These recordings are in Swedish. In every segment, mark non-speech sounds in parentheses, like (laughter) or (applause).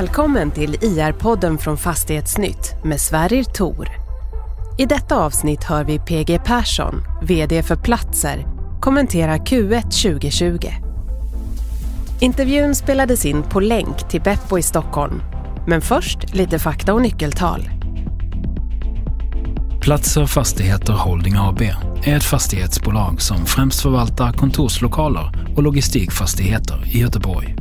Välkommen till IR-podden från Fastighetsnytt med Sverrir Tor. I detta avsnitt hör vi PG Persson, VD för Platser, kommentera Q1 2020. Intervjun spelades in på länk till Beppo i Stockholm. Men först lite fakta och nyckeltal. Platser Fastigheter Holding AB är ett fastighetsbolag som främst förvaltar kontorslokaler och logistikfastigheter i Göteborg.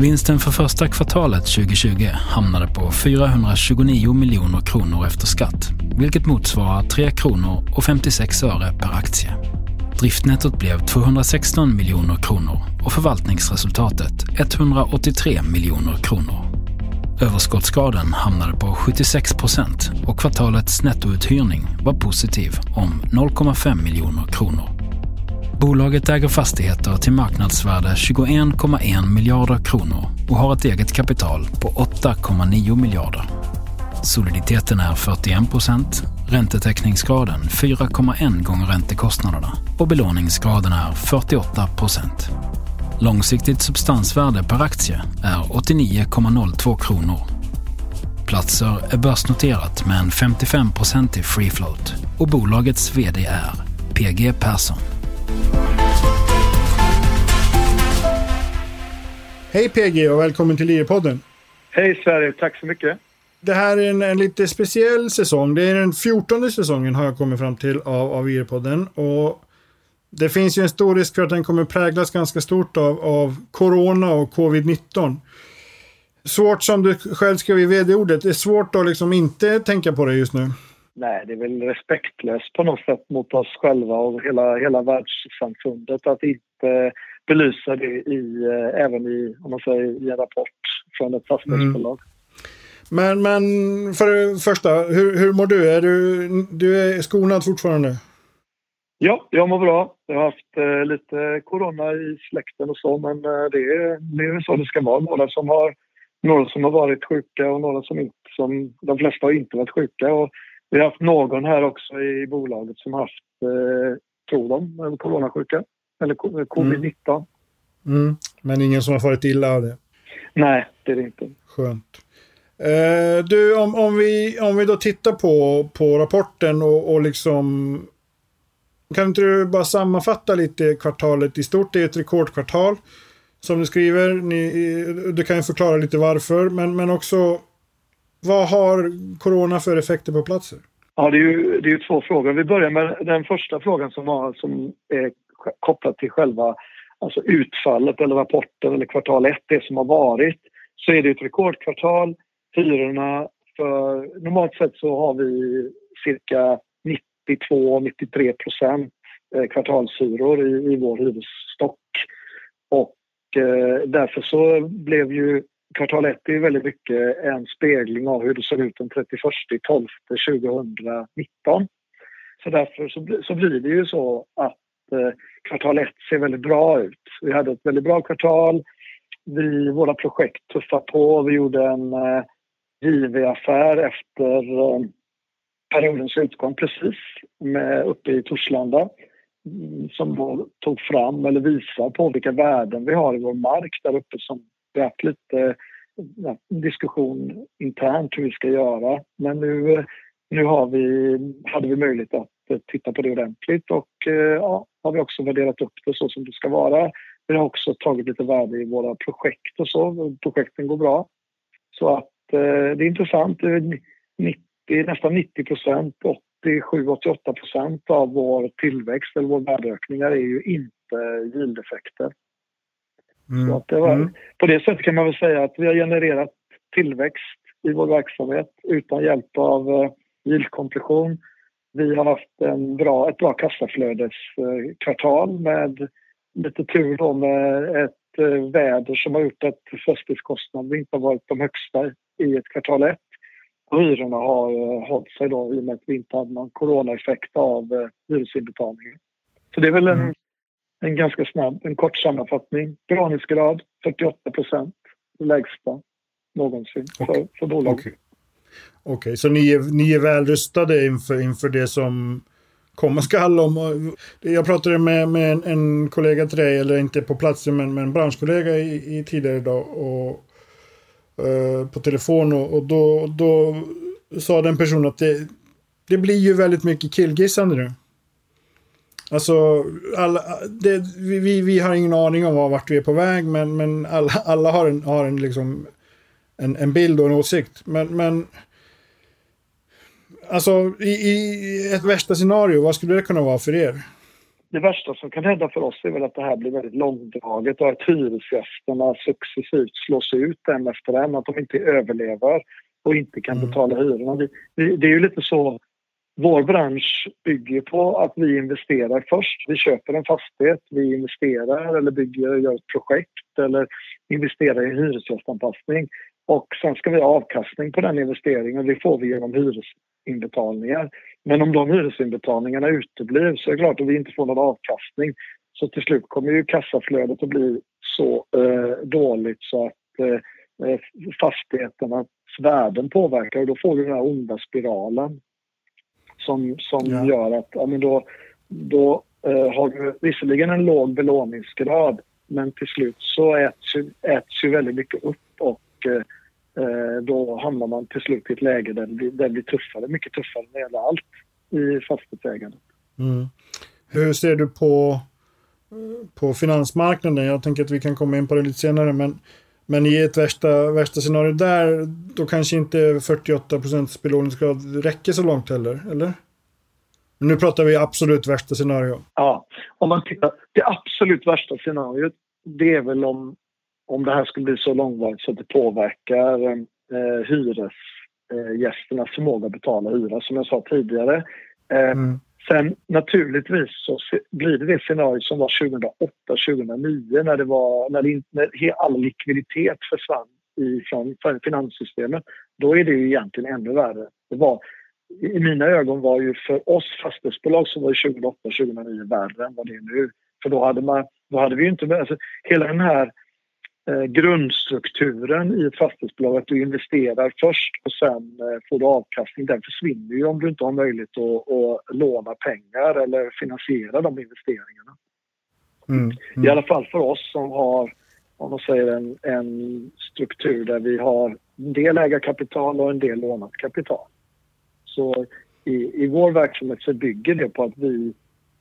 Vinsten för första kvartalet 2020 hamnade på 429 miljoner kronor efter skatt, vilket motsvarar 3 kronor och 56 öre per aktie. Driftnettot blev 216 miljoner kronor och förvaltningsresultatet 183 miljoner kronor. Överskottsgraden hamnade på 76 procent och kvartalets nettouthyrning var positiv om 0,5 miljoner kronor. Bolaget äger fastigheter till marknadsvärde 21,1 miljarder kronor och har ett eget kapital på 8,9 miljarder. Soliditeten är 41 procent, räntetäckningsgraden 4,1 gånger räntekostnaderna och belåningsgraden är 48 procent. Långsiktigt substansvärde per aktie är 89,02 kronor. Platser är börsnoterat med en 55-procentig free float och bolagets VD är PG Persson. Hej PG och välkommen till IR-podden. Hej Sverige, tack så mycket. Det här är en, en, lite speciell säsong. Det är den fjortonde säsongen har jag kommit fram till av, av IR-podden. Och det finns ju en stor risk för att den kommer präglas ganska stort av, av Corona och Covid-19. Svårt som du själv skrev i vd-ordet, det är svårt att liksom inte tänka på det just nu. Nej, det är väl respektlöst på något sätt mot oss själva och hela, hela världssamfundet att inte belysa det i, eh, även i, om man säger, i en rapport från ett fastighetsbolag. Mm. Men, men för det första, hur, hur mår du? Är du, du är skonad fortfarande? Ja, jag mår bra. Jag har haft eh, lite corona i släkten och så, men eh, det, är, det är så det ska vara. Några som har, några som har varit sjuka och några som inte, som, de flesta har inte varit sjuka. Och vi har haft någon här också i bolaget som har haft, eh, tror de, coronasjuka. Eller covid-19. Mm. Mm. Men ingen som har farit illa av det? Nej, det är det inte. Skönt. Eh, du, om, om, vi, om vi då tittar på, på rapporten och, och liksom kan inte du bara sammanfatta lite kvartalet i stort? Det är ett rekordkvartal som du skriver. Ni, du kan ju förklara lite varför, men, men också vad har corona för effekter på platser? Ja, det är ju, det är ju två frågor. Vi börjar med den första frågan som, var, som är kopplat till själva alltså utfallet eller rapporten eller kvartal 1, det som har varit. Så är det ett rekordkvartal. Hyrorna för... Normalt sett så har vi cirka 92-93 procent eh, kvartalshyror i, i vår hyresstock. Och eh, därför så blev ju kvartal 1 är väldigt mycket en spegling av hur det såg ut den 31 12 2019. Så därför så, så blir det ju så att Eh, kvartal ett ser väldigt bra ut. Vi hade ett väldigt bra kvartal. Vi, våra projekt tuffade på. Vi gjorde en eh, JV-affär efter eh, periodens utgång precis med, uppe i Torslanda mm, som då tog fram eller visar på vilka värden vi har i vår mark där uppe som vi haft lite ja, diskussion internt hur vi ska göra. Men nu, eh, nu har vi, hade vi möjlighet att titta på det ordentligt och eh, ja, har vi också värderat upp det så som det ska vara. Vi har också tagit lite värde i våra projekt och så. Projekten går bra. Så att eh, det är intressant. 90 90, nästan 90 procent, 87-88 procent av vår tillväxt eller vår värdeökningar är ju inte yieldeffekter. Mm. det var, mm. På det sättet kan man väl säga att vi har genererat tillväxt i vår verksamhet utan hjälp av uh, yieldkompression. Vi har haft en bra, ett bra kassaflödeskvartal med lite tur då med ett uh, väder som har gjort att fastighetskostnaderna inte har varit de högsta i ett kvartal ett hyrorna har uh, hållit sig då i och med att vi inte hade någon coronaeffekt av uh, hyresinbetalningen. Så det är väl en, mm. en ganska snabb, en kort sammanfattning. Belåningsgrad 48 procent, lägsta någonsin okay. för, för bolaget. Okej, okay. så ni är, ni är väl rustade inför, inför det som komma skall om. Jag pratade med, med en, en, kollega till dig, eller inte på plats, men, med en branschkollega i, i tidigare idag. Och eh, på telefon och, och då, då sa den personen att det, det blir ju väldigt mycket killgissande nu. Alltså, alla, det, vi, vi har ingen aning om vart vi är på väg, men, men alla, alla har, en, har en, liksom, en, en bild och en åsikt. Men, men alltså, i, i ett värsta scenario, vad skulle det kunna vara för er? Det värsta som kan hända för oss är väl att det här blir väldigt långdraget och att hyresgästerna successivt slås ut en efter en, att de inte överlever och inte kan mm. betala hyrorna. Det, är ju lite så vår bransch bygger på att vi investerar först. Vi köper en fastighet, vi investerar eller bygger, gör ett projekt eller investerar i hyresgästanpassning. Och sen ska vi ha avkastning på den investeringen. Det får vi genom hyresinbetalningar. Men om de hyresinbetalningarna uteblir så är det klart att vi inte får någon avkastning. Så till slut kommer ju kassaflödet att bli så eh, dåligt så att eh, fastigheternas värden påverkar och då får vi den här onda spiralen som, som ja. gör att ja, men då, då eh, har du visserligen en låg belåningsgrad men till slut så äts ju, äts ju väldigt mycket upp och eh, eh, då hamnar man till slut i ett läge där det blir, där det blir tuffare, mycket tuffare när det gäller allt i fastighetsägandet. Mm. Hur ser du på, på finansmarknaden? Jag tänker att vi kan komma in på det lite senare men men i ett värsta, värsta scenario där, då kanske inte 48 procents belåningsgrad räcker så långt heller, eller? Nu pratar vi absolut värsta scenario. Ja, om man tittar. Det absolut värsta scenariot, det är väl om, om det här skulle bli så långvarigt så att det påverkar eh, hyresgästernas förmåga att betala hyra, som jag sa tidigare. Eh, mm. Sen naturligtvis så blir det det scenario som var 2008-2009 när, det var, när, det, när all likviditet försvann i, från finanssystemet. Då är det ju egentligen ännu värre. Det var, I mina ögon var ju för oss fastighetsbolag så var 2008-2009 värre än vad det är nu. För då hade, man, då hade vi inte... Alltså, hela den här eh, grundstrukturen i ett fastighetsbolag, att du investerar först och sen eh, får du avkastning, den försvinner ju om du inte har möjlighet att, att låna pengar eller finansiera de investeringarna. Mm, mm. I alla fall för oss som har om man säger en, en struktur där vi har en del ägarkapital och en del lånat kapital. Så i, i vår verksamhet så bygger det på att vi,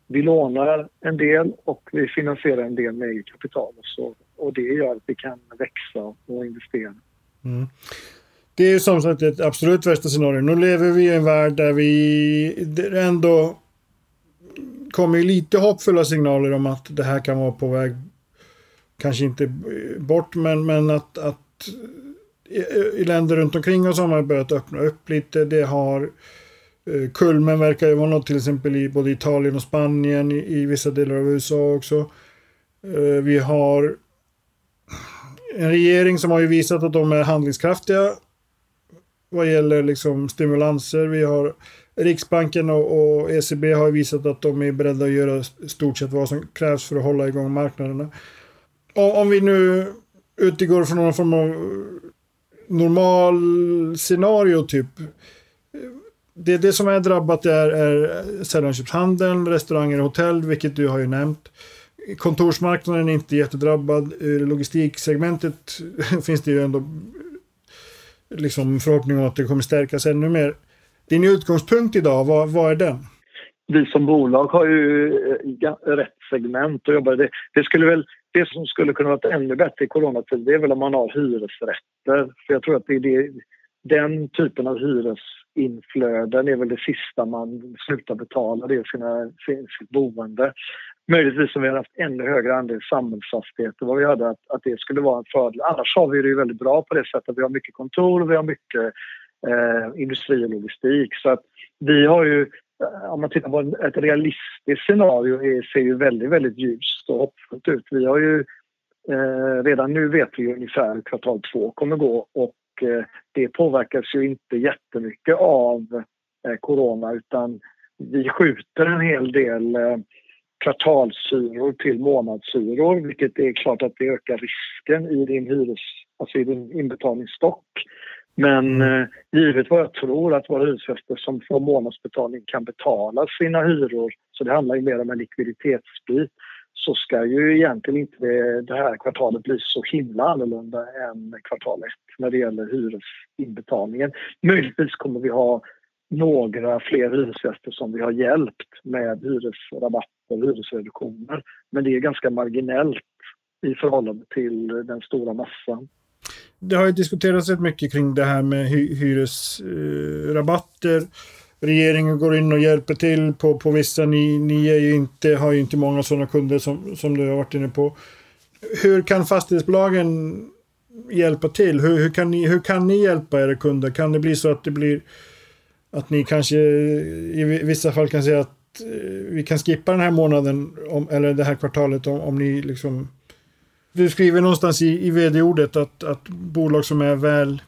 vi lånar en del och vi finansierar en del med eget kapital. Och så och det gör att vi kan växa och investera. Mm. Det är ju som sagt ett absolut värsta scenario. Nu lever vi i en värld där vi ändå kommer lite hoppfulla signaler om att det här kan vara på väg, kanske inte bort, men, men att, att i länder runt omkring oss har man börjat öppna upp lite. Det har eh, Eh, kulmen verkar ju vara något till exempel i både Italien och Spanien, i, i vissa delar av USA också. Eh, vi har en regering som har ju visat att de är handlingskraftiga vad gäller liksom stimulanser. Vi har Riksbanken och, och ECB har visat att de är beredda att göra stort sett vad som krävs för att hålla igång marknaderna. Och om vi nu utgår från någon form av normal scenario typ. Det, det som är drabbat är, är sällanköpshandeln, restauranger och hotell, vilket du har ju nämnt kontorsmarknaden är inte jättedrabbad. Logistiksegmentet (laughs) finns det ju ändå liksom förhoppning om att det kommer stärkas ännu mer. Din utgångspunkt idag, vad, vad är den? Vi som bolag har ju eh, rätt segment att jobba det, det skulle väl det som skulle kunna vara ännu bättre i coronatid det är väl om man har hyresrätter. För jag tror att det är det, den typen av hyres... Inflöden är väl det sista man slutar betala, det är sina, sitt boende möjligtvis om vi hade haft ännu högre andel samhällsfastigheter vad vi hade, att, att det skulle vara en fördel. Annars har vi det ju väldigt bra på det sättet. Vi har mycket kontor och vi har mycket eh, industri och logistik. Så att vi har ju, eh, om man tittar på ett realistiskt scenario, är, ser ju väldigt, väldigt ljust och hoppfullt ut. Vi har ju eh, redan nu vet vi ungefär hur kvartal två kommer gå och eh, det påverkas ju inte jättemycket av eh, corona utan vi skjuter en hel del eh, kvartalshyror till månadshyror vilket är klart att det ökar risken i din, hyres, alltså i din inbetalningsstock. Men mm. eh, givet vad jag tror att våra hyresgäster som får månadsbetalning kan betala sina hyror, så det handlar ju mer om en likviditetsbit, så ska ju egentligen inte det, det här kvartalet bli så himla annorlunda än kvartal ett när det gäller hyresinbetalningen. Möjligtvis kommer vi ha några fler hyresgäster som vi har hjälpt med hyresrabatter och hyresreduktioner. Men det är ganska marginellt i förhållande till den stora massan. Det har ju diskuterats rätt mycket kring det här med hy hyresrabatter. Regeringen går in och hjälper till på, på vissa. Ni, ni är ju inte, har ju inte många sådana kunder som, som du har varit inne på. Hur kan fastighetsbolagen hjälpa till? Hur, hur, kan ni, hur kan ni hjälpa era kunder? Kan det bli så att det blir att ni kanske i vissa fall kan säga att eh, vi kan skippa den här månaden om, eller det här kvartalet om, om ni liksom du skriver någonstans i, i vd-ordet att, att bolag som är väl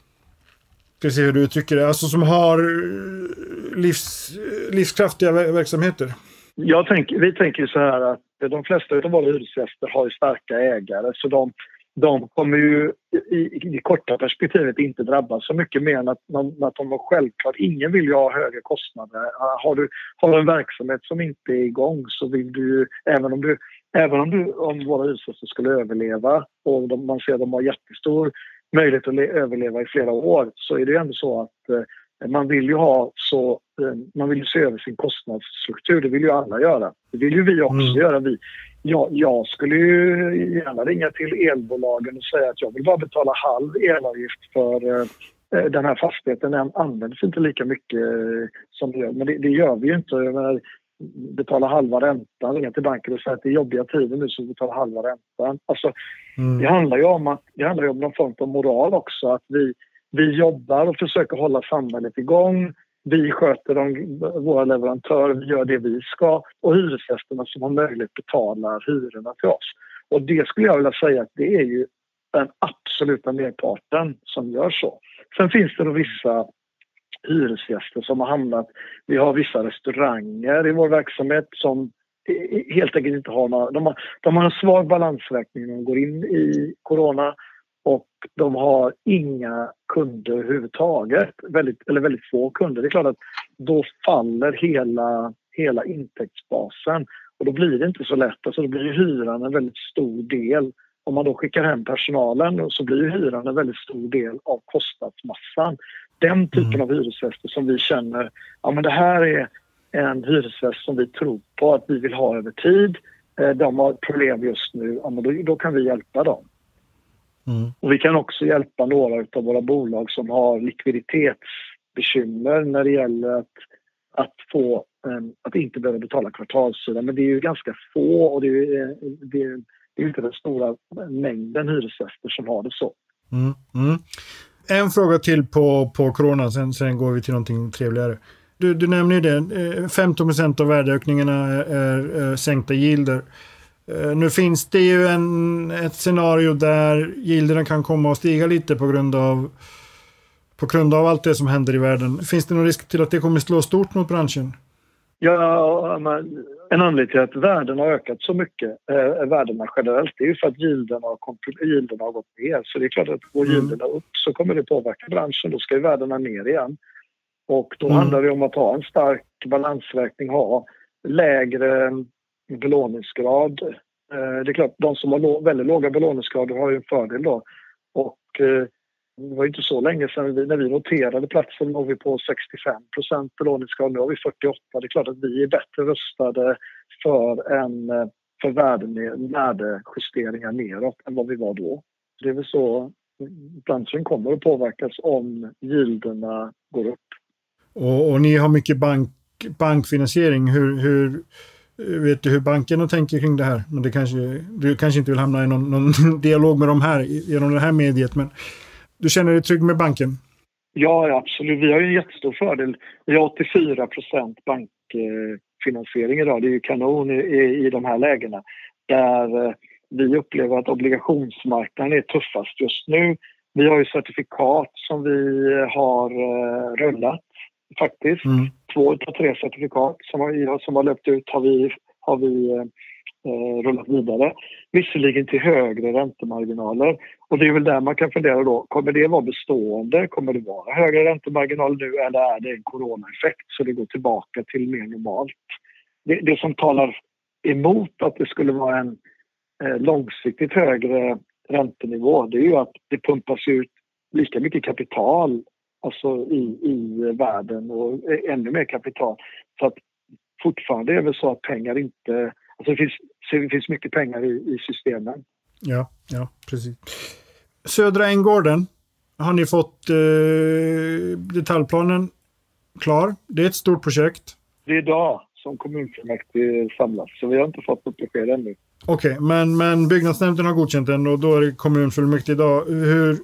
ska se hur du uttrycker det, alltså som har eh, livs, eh, livskraftiga verksamheter. Jag tänk, vi tänker så här att de flesta av våra hyresgäster har ju starka ägare så de, de kommer ju i, i det korta perspektivet inte drabbas så mycket mer än att, att de har självklart, ingen vill ju ha högre kostnader. Har du, har du en verksamhet som inte är igång så vill du ju, även om du Även om, du, om våra hyresgäster skulle överleva och de, man ser att de har jättestor möjlighet att överleva i flera år så är det ju ändå så att eh, man vill ju ha så, eh, man vill ju se över sin kostnadsstruktur. Det vill ju alla göra. Det vill ju vi också mm. göra. Vi, jag, jag skulle ju gärna ringa till elbolagen och säga att jag vill bara betala halv elavgift för eh, eh den här fastigheten den används inte lika mycket eh, som det gör. Men det, det gör vi ju inte. Jag menar, betala halva räntan, ringa till banken och säga att det är jobbiga tider nu så vi betalar halva räntan. Alltså, mm. Det handlar ju om att, det handlar om någon form av moral också. Att vi, vi jobbar och försöker hålla samhället igång. Vi sköter de, våra leverantörer, vi gör det vi ska och hyresgästerna som har möjlighet betalar hyrorna till oss. Och det skulle jag vilja säga att det är ju den absoluta merparten som gör så. Sen finns det då vissa hyresgäster som har hamnat... Vi har vissa restauranger i vår verksamhet som helt enkelt inte har några... De har, de har en svag balansräkning när de går in i corona och de har inga kunder överhuvudtaget, väldigt, eller väldigt få kunder. Det är klart att då faller hela, hela intäktsbasen och då blir det inte så lätt. Alltså då blir hyran en väldigt stor del. Om man då skickar hem personalen så blir hyran en väldigt stor del av kostnadsmassan den typen mm. av hyresgäster som vi känner, ja men det här är en hyresgäst som vi tror på att vi vill ha över tid. Eh, de har problem just nu, ja men då, då kan vi hjälpa dem. Mm. Och vi kan också hjälpa några av våra bolag som har likviditetsbekymmer när det gäller att, att få um, att inte behöva betala kvartalshyra. Men det är ju ganska få och det är, det är, det är inte den stora mängden hyresgäster som har det så. Mm. Mm. En fråga till på, på corona, sen, sen går vi till någonting trevligare. Du, du nämner ju det, eh, 15 procent av värdeökningarna är, är, är sänkta gilder. Eh, nu finns det ju en, ett scenario där gilderna kan komma att stiga lite på grund av på grund av allt det som händer i världen. Finns det någon risk till att det kommer slå stort mot branschen? Ja, en anledning till att värdena har ökat så mycket, eh, värdena generellt, det är ju för att gilderna har, gilderna har gått ner. Så det är klart att går mm. gilderna upp så kommer det påverka branschen. Då ska ju värdena ner igen. Och då mm. handlar det om att ha en stark balansräkning, ha lägre belåningsgrad. Eh, det är klart, de som har väldigt låga belåningsgrader har ju en fördel då. Och eh, det var inte så länge sedan vi, när vi noterade platsen låg vi på 65 procent belåningsgrad. Nu har vi 48. Det är klart att vi är bättre rustade för, en, för värdejusteringar neråt än vad vi var då. Det är väl så branschen kommer att påverkas om gilderna går upp. Och, och ni har mycket bank, bankfinansiering. Hur, hur, vet du hur bankerna tänker kring det här? Men det kanske, du kanske inte vill hamna i någon, någon (laughs) dialog med dem här genom det här mediet. Men du känner dig trygg med banken? Ja, absolut. Vi har en jättestor fördel. Vi har 84 bankfinansiering idag. Det är ju kanon i, i, de här lägena. Där eh, vi upplever att obligationsmarknaden är tuffast just nu. Vi har ju certifikat som vi har uh, rullat faktiskt. Mm. Två av tre certifikat som har, som har löpt ut har vi, har vi eh, rullat vidare. Visserligen till högre räntemarginaler. Och det är väl där man kan fundera då, kommer det vara bestående? Kommer det vara högre räntemarginaler nu eller är det en coronaeffekt så det går tillbaka till mer normalt? Det, det som talar emot att det skulle vara en eh, långsiktigt högre räntenivå det är ju att det pumpas ut lika mycket kapital alltså i, i världen och eh, ännu mer kapital. Så att fortfarande är det så att pengar inte... Alltså det finns, det finns mycket pengar i, i systemen. Ja, ja, precis. Södra Änggården har ni fått eh, detaljplanen klar. Det är ett stort projekt. Det är idag som kommunfullmäktige samlas, så vi har inte fått något besked ännu. Okej, okay, men, men byggnadsnämnden har godkänt den och då är det kommunfullmäktige idag. Hur,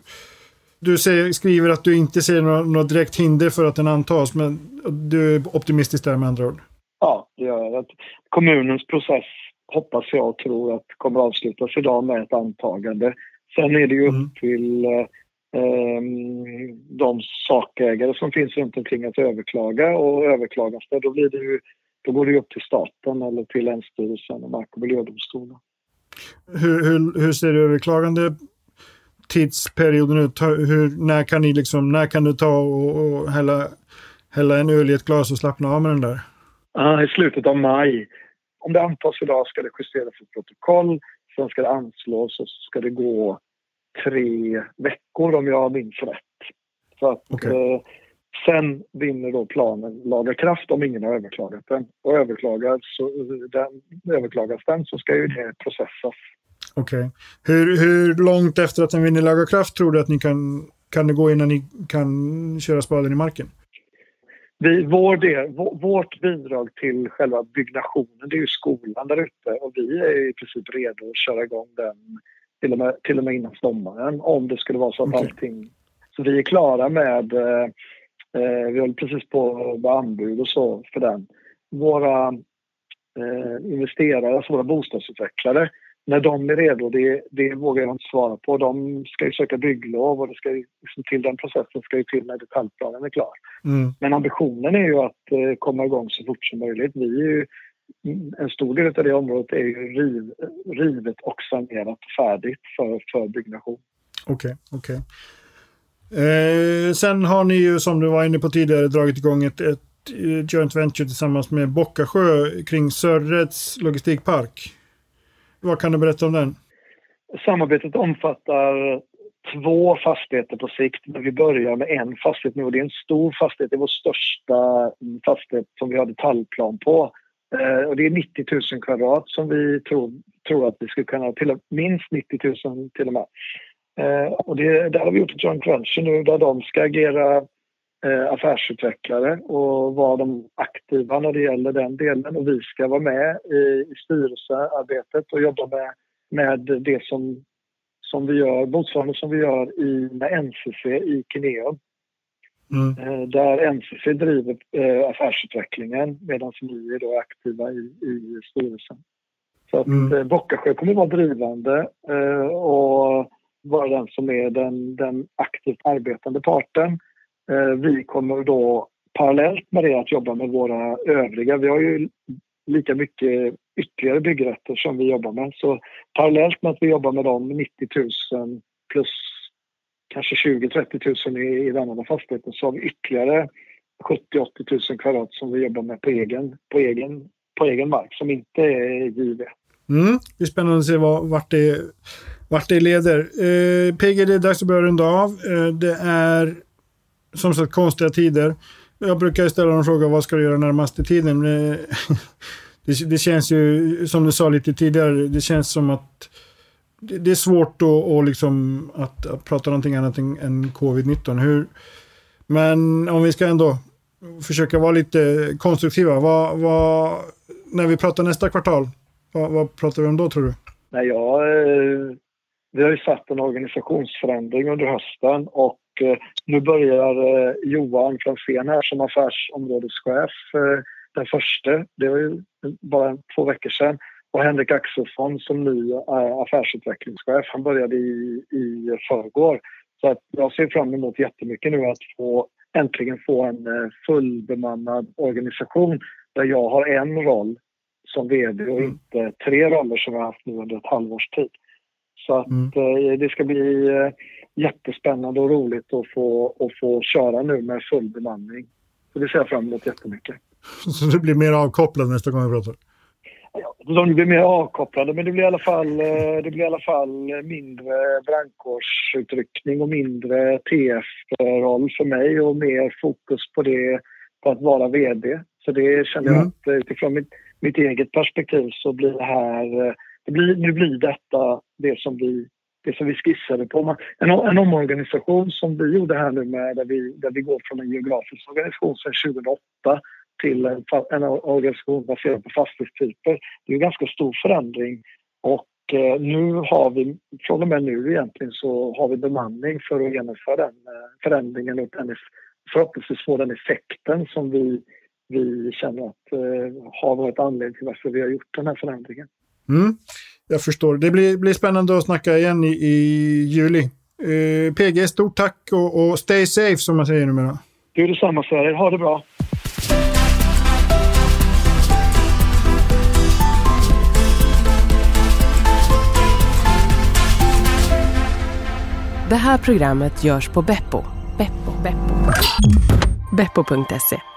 du säger, skriver att du inte ser något, något direkt hinder för att den antas, men du är optimistisk där med andra ord? Ja, det gör jag. Kommunens process hoppas jag och tror att kommer avslutas idag med ett antagande. Sen är det ju upp mm. till eh, de sakägare som finns runt omkring att överklaga och överklagas det då blir det ju då går det upp till staten eller till Länsstyrelsen och Mark och miljödomstolen. Hur, hur, hur ser överklagande tidsperioden ut? Hur, när kan ni liksom, när kan du ta och, och hälla, hälla en öl i ett glas och slappna av med den där? Uh, I slutet av maj. Om det antas idag ska det justeras ett protokoll. Sen ska det anslås och så ska det gå tre veckor om jag minns rätt. Så att, okay. eh, sen vinner då planen laga kraft om ingen har överklagat den. Och överklagas, så, den, överklagas den så ska ju det processas. Okej. Okay. Hur, hur långt efter att den vinner laga kraft tror du att ni kan, kan det gå innan ni kan köra spaden i marken? Vi, vår del, vårt bidrag till själva byggnationen det är ju skolan där ute och vi är i princip redo att köra igång den till och med, till och med innan sommaren om det skulle vara så att okay. allting... Så vi är klara med... Eh, eh vi håller precis på med anbud och så för den. Våra eh, investerare, alltså våra bostadsutvecklare, när de är redo, det, det vågar jag inte svara på. De ska ju söka bygglov och det ska ju, liksom till den processen ska ju till när detaljplanen är klar. Mm. Men ambitionen är ju att eh, komma igång så fort som möjligt. Vi är ju, en stor del av det området är ju riv, rivet och sanerat färdigt för, för byggnation. Okej, okay, okej. Okay. Eh, sen har ni ju som du var inne på tidigare dragit igång ett, ett joint venture tillsammans med Bockasjö kring Sörreds logistikpark. Vad kan du berätta om den? Samarbetet omfattar två fastigheter på sikt, men vi börjar med en fastighet nu och det är en stor fastighet. Det är vår största fastighet som vi har detaljplan på. Eh, och det är 90 000 kvadrat som vi tror, tror att vi skulle kunna, till, minst 90 000 till och med. Eh, och det, där har vi gjort ett joint venture nu där de ska agera eh, affärsutvecklare och vara de aktiva när det gäller den delen. Och vi ska vara med i, i styrelsearbetet och jobba med, med det som, som vi gör, motsvarande som vi gör i, med NCC i Kineum. Mm. Eh, där NCC driver eh, affärsutvecklingen medan vi är då aktiva i, i styrelsen. Så att mm. eh, Bockasjö kommer att vara drivande eh, och vara den som är den, den aktivt arbetande parten. Eh, vi kommer då parallellt med det att jobba med våra övriga. Vi har ju lika mycket ytterligare byggrätter som vi jobbar med. Så parallellt med att vi jobbar med de 90 000 plus kanske 20-30 000 i, i den andra fastigheten så har vi ytterligare 70-80 000 kvadrat som vi jobbar med på egen, på egen, på egen mark som inte är JV. Mm, det är spännande att se vad, vart, det, vart det leder. Eh, PG, det är dags att börja runda av. Eh, det är som sagt konstiga tider. Jag brukar ställa en fråga, vad ska du göra närmaste tiden? Eh, (laughs) det, det, känns ju, som du sa lite tidigare, det känns som att det, det är svårt då, och liksom att, att prata någonting annat än, än covid-19. Hur, men om vi ska ändå försöka vara lite konstruktiva. Vad, vad, när vi pratar nästa kvartal, vad, vad pratar vi om då tror du? Nej, jag, eh, vi har ju satt en organisationsförändring under hösten och Eh, nu börjar eh, Johan Franzén här som affärsområdeschef eh, den första. Det var ju bara två veckor sedan. Och Henrik Axelsson som ny affärsutvecklingschef. Han började i, i förrgår. Så att jag ser fram emot jättemycket nu att få äntligen få en fullbemannad organisation där jag har en roll som VD och mm. inte tre roller som jag haft nu under ett halvårs tid. Så att mm. det ska bli jättespännande och roligt att få, att få köra nu med full bemanning. Så det ser jag fram emot jättemycket. (laughs) Så du blir mer avkopplad nästa gång vi pratar? Ja, de blir mer avkopplade, men det blir i alla fall, eh, det blir i alla fall mindre brandkårsutryckning och mindre TF-roll för mig och mer fokus på det, på att vara VD. Så det känner jag mm. att utifrån mitt, mitt eget perspektiv så blir det här, det blir, nu blir detta det som vi det som vi skissade på. En, en omorganisation som vi gjorde här nu med där vi, där vi går från en geografisk organisation sedan 2008 till en, en organisation baserad på fastighetstyper. Det är en ganska stor förändring och eh, nu har vi, från och med nu egentligen, så har vi bemanning för att genomföra den eh, förändringen och den, förhoppningsvis få den effekten som vi, vi känner att eh, har varit anledning till varför vi har gjort den här förändringen. Mm. Jag förstår. Det blir, blir spännande att snacka igen i, i juli. Eh, PG, stort tack och, och stay safe som man säger numera. Du är detsamma Sverige. Ha det bra. Det här programmet görs på Beppo. Beppo. Beppo. Beppo.se